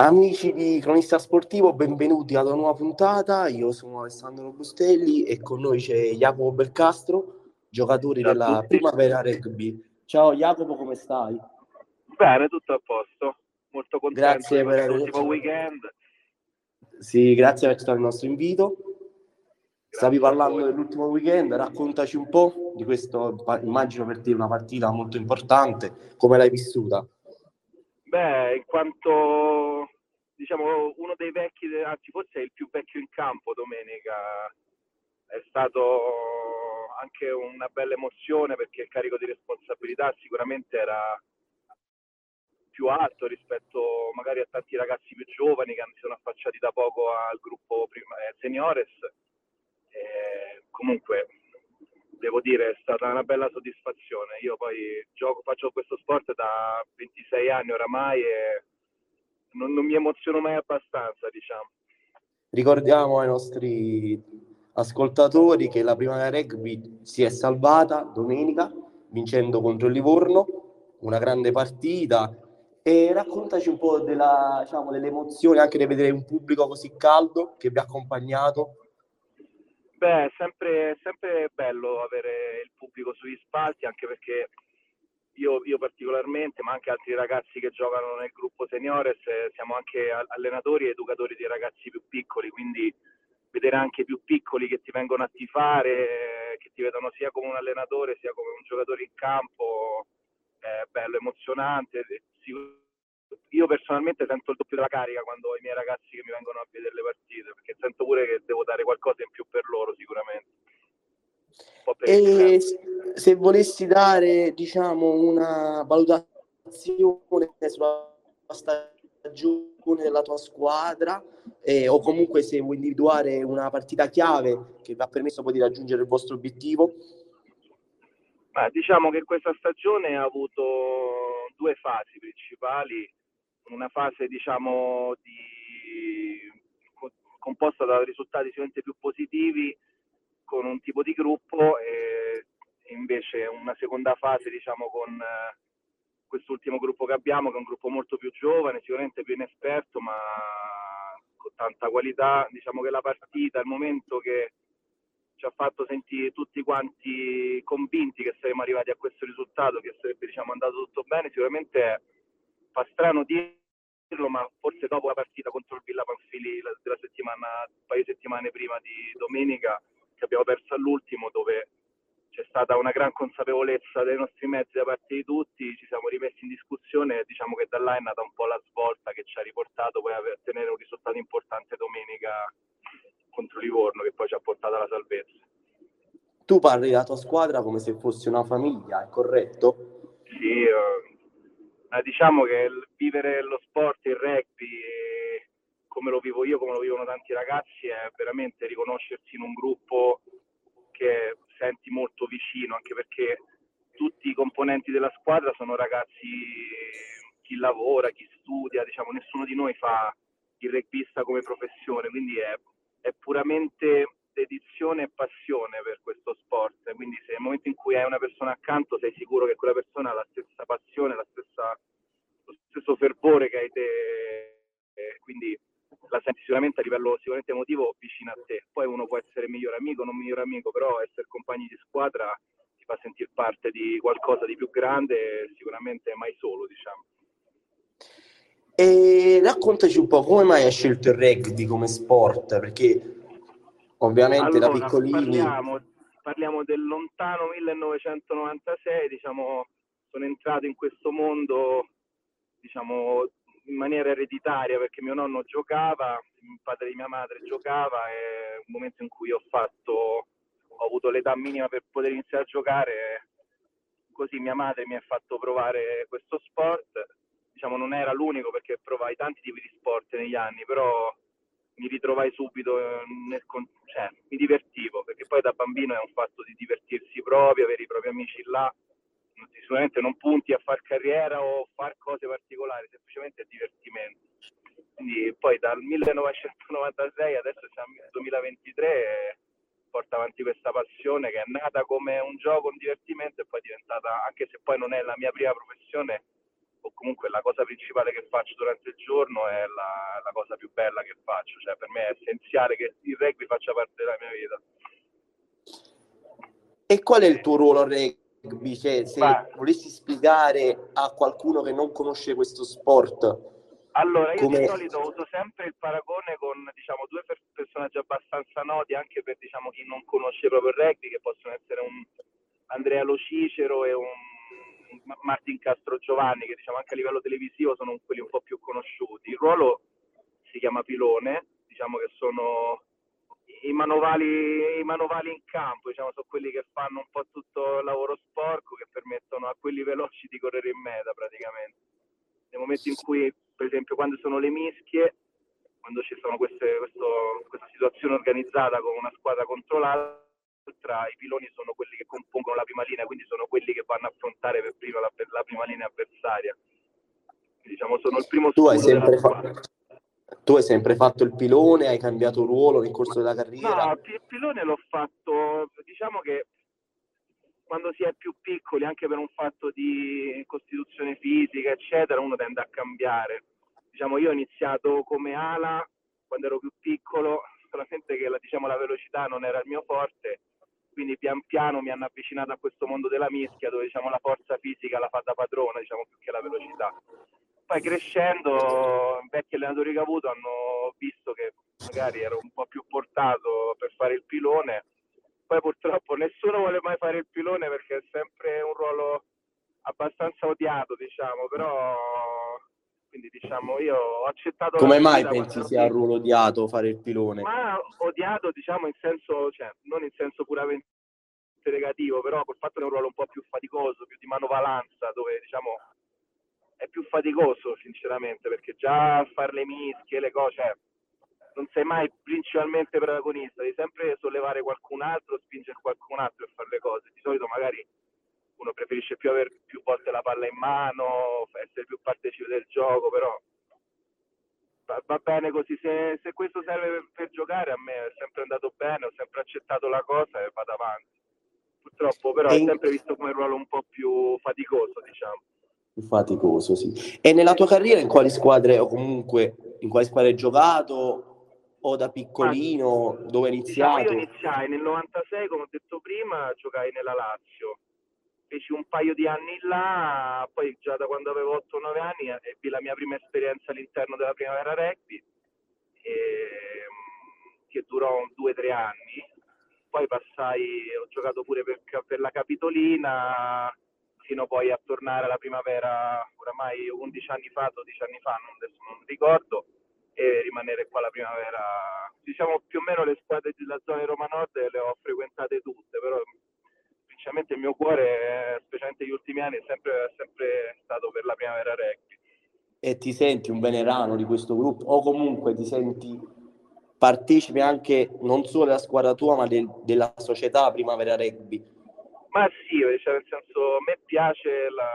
Amici di Cronista Sportivo, benvenuti una nuova puntata. Io sono Alessandro Bustelli e con noi c'è Jacopo Belcastro, giocatore Ciao della. Primavera Rugby. Ciao Jacopo, come stai? Bene, tutto a posto. Molto contento Grazie per questo aver- ultimo weekend. Sì, grazie per il nostro invito. Stavi Grazie a parlando dell'ultimo weekend, raccontaci un po' di questo, immagino per te una partita molto importante, come l'hai vissuta? Beh, in quanto diciamo uno dei vecchi, anzi forse è il più vecchio in campo domenica, è stato anche una bella emozione perché il carico di responsabilità sicuramente era più alto rispetto magari a tanti ragazzi più giovani che si sono affacciati da poco al gruppo prima, eh, seniores. E comunque devo dire è stata una bella soddisfazione. Io poi gioco, faccio questo sport da 26 anni oramai e non, non mi emoziono mai abbastanza, diciamo. Ricordiamo ai nostri ascoltatori che la Primavera Rugby si è salvata domenica vincendo contro il Livorno, una grande partita. E raccontaci un po' della, diciamo, delle emozioni anche di vedere un pubblico così caldo che vi ha accompagnato. Beh, è sempre, sempre bello avere il pubblico sugli spalti, anche perché io, io particolarmente, ma anche altri ragazzi che giocano nel gruppo seniores, siamo anche allenatori e educatori di ragazzi più piccoli, quindi vedere anche i più piccoli che ti vengono a tifare, che ti vedono sia come un allenatore sia come un giocatore in campo, è bello, emozionante. Sic- Io personalmente sento il doppio della carica quando ho i miei ragazzi che mi vengono a vedere le partite, perché sento pure che devo dare qualcosa in più per loro sicuramente. E se volessi dare, diciamo, una valutazione sulla stagione della tua squadra, eh, o comunque se vuoi individuare una partita chiave che vi ha permesso poi di raggiungere il vostro obiettivo, Ma diciamo che questa stagione ha avuto due fasi principali, una fase diciamo di, co- composta da risultati sicuramente più positivi con un tipo di gruppo e invece una seconda fase diciamo con eh, quest'ultimo gruppo che abbiamo che è un gruppo molto più giovane, sicuramente più inesperto ma con tanta qualità, diciamo che la partita, il momento che ci ha fatto sentire tutti quanti convinti che saremmo arrivati a questo risultato, che sarebbe diciamo, andato tutto bene, sicuramente fa strano dirlo, ma forse dopo la partita contro il Villa Panfili la- della settimana, un paio di settimane prima di domenica, che abbiamo perso all'ultimo, dove c'è stata una gran consapevolezza dei nostri mezzi da parte di tutti, ci siamo rimessi in discussione e diciamo che da là è nata un po' la svolta che ci ha riportato poi a ottenere un risultato importante domenica contro Livorno che poi ci ha portato alla salvezza. tu parli della tua squadra come se fosse una famiglia, è corretto? Sì, eh, eh, diciamo che vivere lo sport, il rugby, come lo vivo io, come lo vivono tanti ragazzi, è veramente riconoscersi in un gruppo che senti molto vicino, anche perché tutti i componenti della squadra sono ragazzi, chi lavora, chi studia, diciamo, nessuno di noi fa il rugbista come professione, quindi è, è puramente dedizione e passione per questo sport. Quindi se nel momento in cui hai una persona accanto sei sicuro che quella persona ha la stessa passione, la stessa, lo stesso fervore che hai te, e quindi la senti sicuramente a livello sicuramente emotivo vicino a te. Poi uno può essere migliore amico, non migliore amico, però essere compagni di squadra ti fa sentire parte di qualcosa di più grande sicuramente mai solo, diciamo. E raccontaci un po' come mai hai scelto il rugby come sport, perché ovviamente da Allora, piccolini... parliamo, parliamo del lontano 1996, diciamo, sono entrato in questo mondo diciamo, in maniera ereditaria perché mio nonno giocava, il padre di mia madre giocava e un momento in cui ho fatto, ho avuto l'età minima per poter iniziare a giocare, così mia madre mi ha fatto provare questo sport, diciamo non era l'unico perché provai tanti tipi di sport negli anni, però mi ritrovai subito nel, con- cioè, mi divertivo perché poi da bambino è un fatto di divertirsi proprio, avere i propri amici là, sicuramente non punti a far carriera o far cose particolari, semplicemente è divertimento. Quindi poi dal 1996 adesso siamo nel 2023 e porto avanti questa passione che è nata come un gioco, un divertimento e poi è diventata, anche se poi non è la mia prima professione, ho comunque la cosa principale che faccio durante il giorno è la, la cosa più bella che faccio, cioè per me è essenziale che il rugby faccia parte della mia vita. E qual è il tuo ruolo al rugby? Cioè, se Beh. volessi spiegare a qualcuno che non conosce questo sport, allora, io Come... di solito uso sempre il paragone con diciamo, due personaggi abbastanza noti, anche per diciamo, chi non conosce proprio il rugby, che possono essere un Andrea Lo Cicero e un Martin Castro Giovanni, che diciamo, anche a livello televisivo sono quelli un po' più conosciuti. Il ruolo si chiama pilone, diciamo che sono i manovali, i manovali in campo, diciamo, sono quelli che fanno un po' tutto il lavoro sporco, che permettono a quelli veloci di correre in meta praticamente. Nel momento in cui, per esempio, quando sono le mischie, quando ci sono queste, questo, questa situazione organizzata con una squadra contro l'altra, i piloni sono quelli che compongono la prima linea, quindi sono quelli che vanno a affrontare per prima la, la prima linea avversaria. Diciamo, sono il primo tu hai, sempre fa- tu hai sempre fatto il pilone, hai cambiato ruolo nel corso della carriera? No, il pilone l'ho fatto, diciamo che quando si è più piccoli, anche per un fatto di costituzione fisica, eccetera, uno tende a cambiare. Diciamo, io ho iniziato come ala quando ero più piccolo, solamente che la, diciamo, la velocità non era il mio forte, quindi pian piano mi hanno avvicinato a questo mondo della mischia dove diciamo, la forza fisica la fa da padrona diciamo, più che la velocità. Poi crescendo, vecchi allenatori che ho avuto hanno visto che magari ero un po' più portato per fare il pilone, poi purtroppo nessuno vuole mai fare il pilone perché è sempre un ruolo abbastanza odiato, diciamo, però quindi diciamo io ho accettato come mai pensi sia un ruolo odiato fare il pilone? Ma odiato diciamo in senso cioè non in senso puramente negativo però col fatto che è un ruolo un po' più faticoso più di manovalanza dove diciamo è più faticoso sinceramente perché già fare le mischie le cose cioè, non sei mai principalmente protagonista devi sempre sollevare qualcun altro spingere qualcun altro per fare le cose. Di solito magari uno preferisce più avere più volte la palla in mano, essere più partecipe del gioco, però va, va bene così. Se, se, questo serve per, per, giocare, a me è sempre andato bene, ho sempre accettato la cosa e vado avanti. Purtroppo però ho sempre visto come ruolo un po' più faticoso, diciamo. Più faticoso, sì. E nella tua carriera in quali squadre o comunque in quali squadre hai giocato o da piccolino, ah, dove hai iniziato? Diciamo, io iniziai nel 96, come ho detto prima, giocai nella Lazio feci un paio di anni là, poi già da quando avevo 8-9 anni ebbi la mia prima esperienza all'interno della primavera rugby, e, mm, che durò 2-3 anni. Poi passai, ho giocato pure per, per, la Capitolina, fino poi a tornare alla primavera, oramai 11 anni fa, 12 anni fa, non, adesso non ricordo, e rimanere qua la primavera. Diciamo più o meno le squadre della zona di Roma Nord le ho frequentate tutte, però sinceramente il mio cuore, specialmente negli ultimi anni, è sempre, sempre stato per la primavera rugby. E ti senti un venerano di questo gruppo o comunque ti senti partecipe anche non solo della squadra tua ma del, della società primavera rugby? Ma sì, cioè nel senso a me piace, la,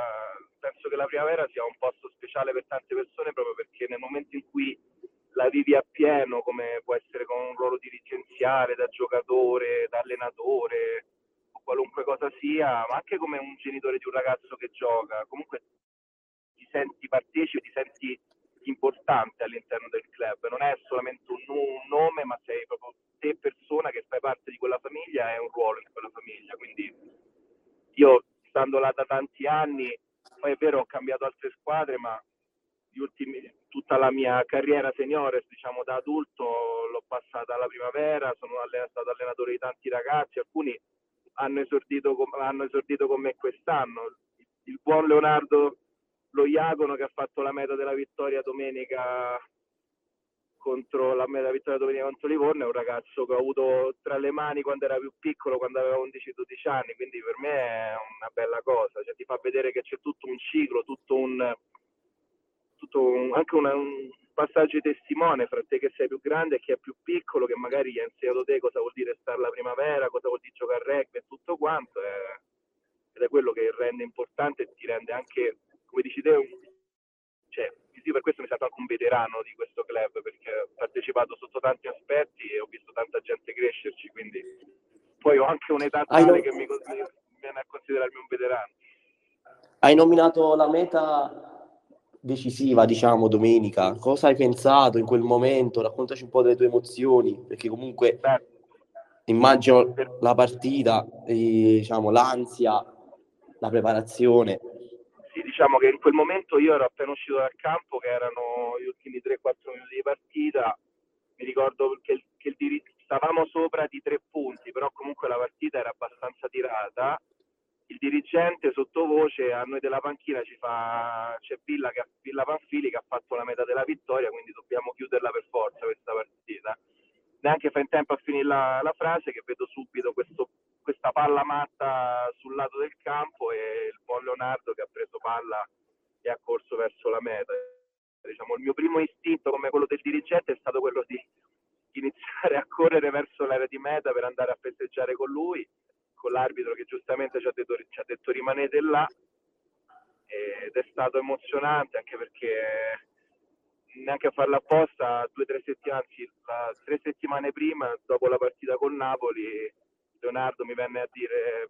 penso che la primavera sia un posto speciale per tante persone proprio perché nel momento in cui la vivi appieno come può essere con un ruolo dirigenziale, da giocatore, da allenatore, cosa sia, ma anche come un genitore di un ragazzo che gioca, comunque ti senti partecipe, ti senti importante all'interno del club, non è solamente un, nome, ma sei proprio te persona che fai parte di quella famiglia e un ruolo in quella famiglia. Quindi io stando là da tanti anni, poi è vero ho cambiato altre squadre, ma ultimi, tutta la mia carriera seniore, diciamo da adulto, l'ho passata alla primavera, sono stato allenatore di tanti ragazzi, alcuni hanno esordito, con, hanno esordito con me quest'anno. Il buon Leonardo Loiacono che ha fatto la meta della vittoria domenica contro la meta vittoria domenica contro Livorno è un ragazzo che ho avuto tra le mani quando era più piccolo, quando aveva 11-12 anni, quindi per me è una bella cosa, cioè, ti fa vedere che c'è tutto un ciclo, tutto un, tutto un, anche una, un passaggio di testimone fra te che sei più grande e chi è più piccolo, che magari gli ha insegnato te cosa vuol dire stare la primavera, cosa vuol dire giocare a rugby e tutto quanto, è, ed è quello che rende importante e ti rende anche, come dici te, un, cioè, io per questo mi sento anche un veterano di questo club, perché ho partecipato sotto tanti aspetti e ho visto tanta gente crescerci, quindi poi ho anche un'età tale che mi, mi viene a considerarmi un veterano. Hai nominato la meta decisiva, diciamo, domenica. Cosa hai pensato in quel momento? Raccontaci un po' delle tue emozioni, perché comunque Beh, immagino la partita, e, diciamo, l'ansia, la preparazione. Sì, diciamo che in quel momento io ero appena uscito dal campo, che erano gli ultimi 3-4 minuti di partita. Mi ricordo che, che il diritto stavamo sopra di tre punti, però comunque la partita era abbastanza tirata dirigente sottovoce a noi della panchina ci fa c'è Villa, che, Villa Panfili che ha fatto la metà della vittoria quindi dobbiamo chiuderla per forza questa partita. Neanche fa in tempo a finire la, la frase che vedo subito questo, questa palla matta sul lato del campo e il buon Leonardo che ha preso palla e ha corso verso la meta. Diciamo il mio primo istinto come quello del dirigente è stato quello di iniziare a correre verso l'area di meta per andare a festeggiare con lui con l'arbitro che giustamente ci ha detto, ci ha detto rimanete là. Ed è stato emozionante anche perché neanche a farla apposta due o tre settimane, anzi la, tre settimane prima dopo la partita con Napoli Leonardo mi venne a dire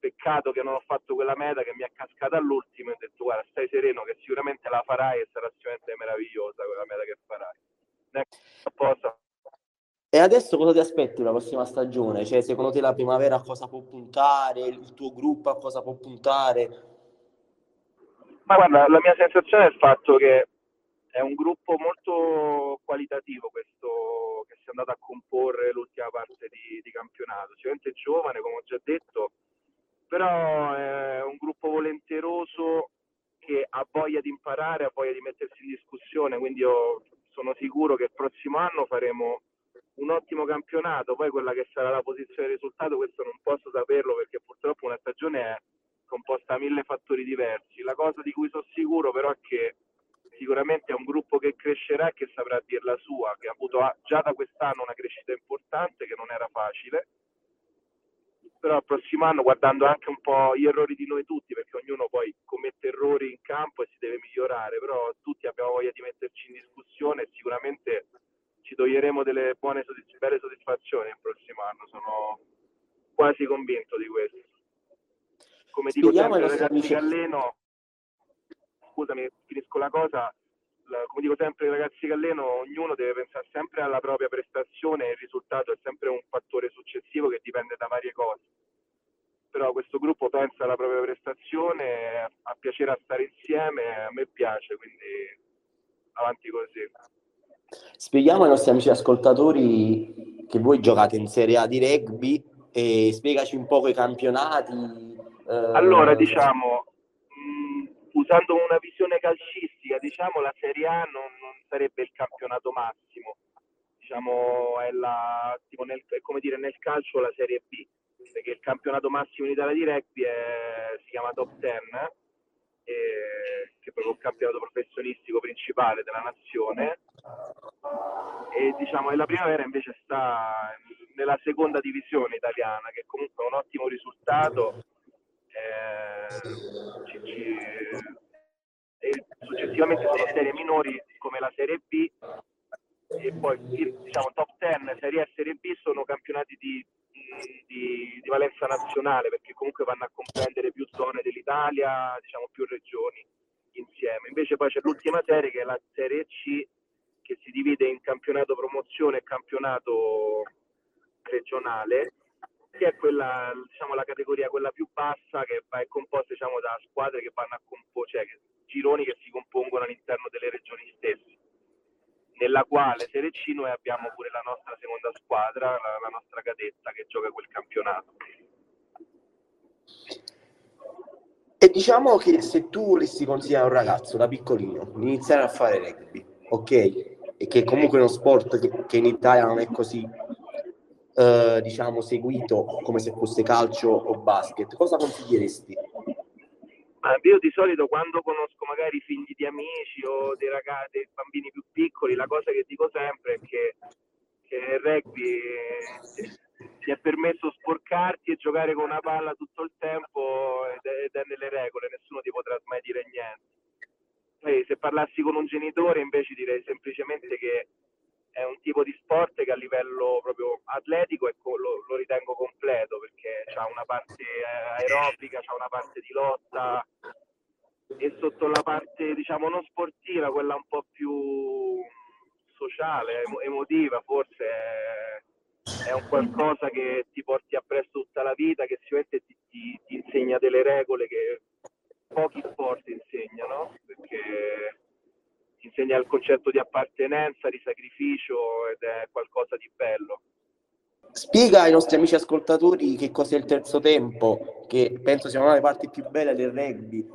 peccato che non ho fatto quella meta che mi è cascata all'ultimo e ho detto guarda stai sereno che sicuramente la farai e sarà sicuramente meravigliosa quella meta che farai neanche apposta e adesso cosa ti aspetti la prossima stagione? Cioè, secondo te la primavera a cosa può puntare? Il tuo gruppo a cosa può puntare? Ma guarda, la mia sensazione è il fatto che è un gruppo molto qualitativo questo che si è andato a comporre l'ultima parte di, di campionato. Sicuramente giovane, come ho già detto, però è un gruppo volenteroso che ha voglia di imparare, ha voglia di mettersi in discussione, quindi io sono sicuro che il prossimo anno faremo un ottimo campionato, poi quella che sarà la posizione di risultato, questo non posso saperlo perché purtroppo una stagione è composta da mille fattori diversi. La cosa di cui sono sicuro però è che sicuramente è un gruppo che crescerà e che saprà dir la sua, che ha avuto già da quest'anno una crescita importante che non era facile, però il prossimo anno guardando anche un po' gli errori di noi tutti, perché ognuno poi commette errori in campo e si deve migliorare, però tutti abbiamo voglia di metterci in discussione e sicuramente ci toglieremo delle buone belle soddisfazioni il prossimo anno, sono quasi convinto di questo. Come dico sempre ai ragazzi che alleno, scusami, finisco la cosa, come dico sempre ai ragazzi che alleno, ognuno deve pensare sempre alla propria prestazione e il risultato è sempre un fattore successivo che dipende da varie cose. Però questo gruppo pensa alla propria prestazione, ha piacere a stare insieme, a me piace, quindi avanti così. Spieghiamo ai nostri amici ascoltatori che voi giocate in Serie A di rugby e spiegaci un po' i campionati. Eh... Allora, diciamo, mh, mm, usando una visione calcistica, diciamo la Serie A non, non sarebbe il campionato massimo, diciamo è, la, tipo nel, è come dire nel calcio la Serie B, perché il campionato massimo in Italia di rugby è, si chiama Top 10 eh, che è proprio il campionato professionistico principale della nazione e diciamo e la primavera invece sta nella seconda divisione italiana che comunque è un ottimo risultato eh, ci, ci, e successivamente sono serie minori come la Serie B e poi diciamo top 10 Serie A e Serie B sono campionati di di, di, valenza nazionale perché comunque vanno a comprendere più zone dell'Italia, diciamo più regioni insieme. Invece poi c'è l'ultima serie che è la Serie C che si divide in campionato promozione e campionato regionale che è quella, diciamo, la categoria quella più bassa che è composta diciamo, da squadre che vanno a comporre, cioè gironi che si compongono all'interno delle regioni stesse nella quale Serie C noi abbiamo pure la nostra seconda squadra, la, la nostra cadetta che gioca quel campionato. E diciamo che se tu volessi consigliare a un ragazzo da piccolino di iniziare a fare rugby, ok? E che comunque è uno sport che, che in Italia non è così, eh, diciamo, seguito come se fosse calcio o basket, cosa consiglieresti? io di solito quando conosco magari figli di amici o dei ragazzi, dei bambini più piccoli, la cosa che dico sempre è che, che nel rugby ti è permesso sporcarti e giocare con una palla tutto il tempo ed è, ed è nelle regole, nessuno ti potrà mai dire niente. Poi, se parlassi con un genitore invece direi semplicemente che è un tipo di sport che a livello proprio atletico ecco, lo, lo ritengo completo perché ha una parte aerobica, ha una parte di lotta, e sotto la parte diciamo non sportiva, quella un po' più sociale, emotiva, forse è, è un qualcosa che ti porti appresso tutta la vita, che sicuramente ti, ti, ti insegna delle regole che pochi sport insegnano, perché ti insegna il concetto di appartenenza, di sacrificio ed è qualcosa di bello. Spiega ai nostri amici ascoltatori che cos'è il terzo tempo, che penso sia una delle parti più belle del rugby.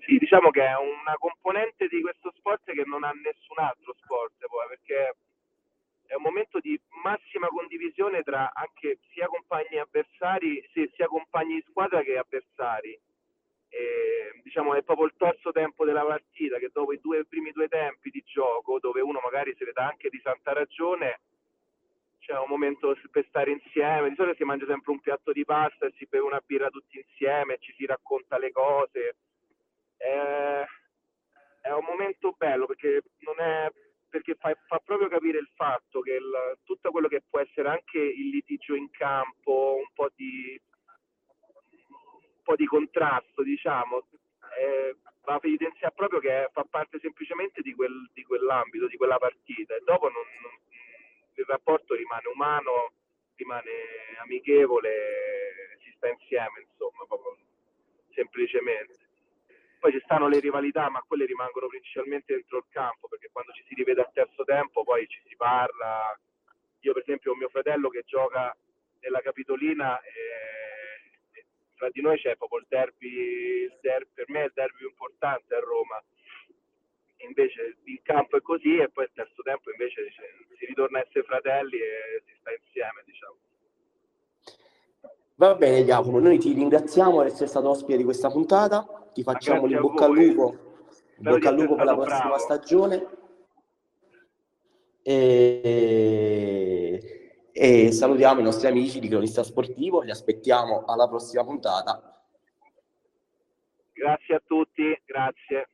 Sì, diciamo che è una componente di questo sport che non ha nessun altro sport, poi, perché è un momento di massima condivisione tra anche sia compagni avversari, sia compagni di squadra che avversari e, diciamo, è proprio il terzo tempo della partita che dopo i due, primi due tempi di gioco, dove uno magari se ne dà anche di santa ragione, c'è un momento per stare insieme. Di solito si mangia sempre un piatto di pasta e si beve una birra tutti insieme, ci si racconta le cose. È, è un momento bello perché è perché fa, fa, proprio capire il fatto che il, tutto quello che può essere anche il litigio in campo, un po' di po' di contrasto, diciamo, eh, va a evidenziare proprio che fa parte semplicemente di, quel, di quell'ambito, di quella partita e dopo non, non, il rapporto rimane umano, rimane amichevole, si sta insieme, insomma, proprio semplicemente. Poi ci stanno le rivalità, ma quelle rimangono principalmente dentro il campo, perché quando ci si rivede al terzo tempo poi ci si parla. Io per esempio ho mio fratello che gioca nella Capitolina e tra di noi c'è proprio il derby, il derby, per me è il derby importante a Roma. Invece il campo è così e poi il terzo tempo invece si ritorna a essere fratelli e si sta insieme, diciamo. Va bene Jacopo, noi ti ringraziamo per essere stato ospite di questa puntata, ti facciamo in bocca al lupo, bocca al lupo per la prossima bravo. stagione. E e salutiamo i nostri amici di Cronista Sportivo, li aspettiamo alla prossima puntata. Grazie a tutti, grazie.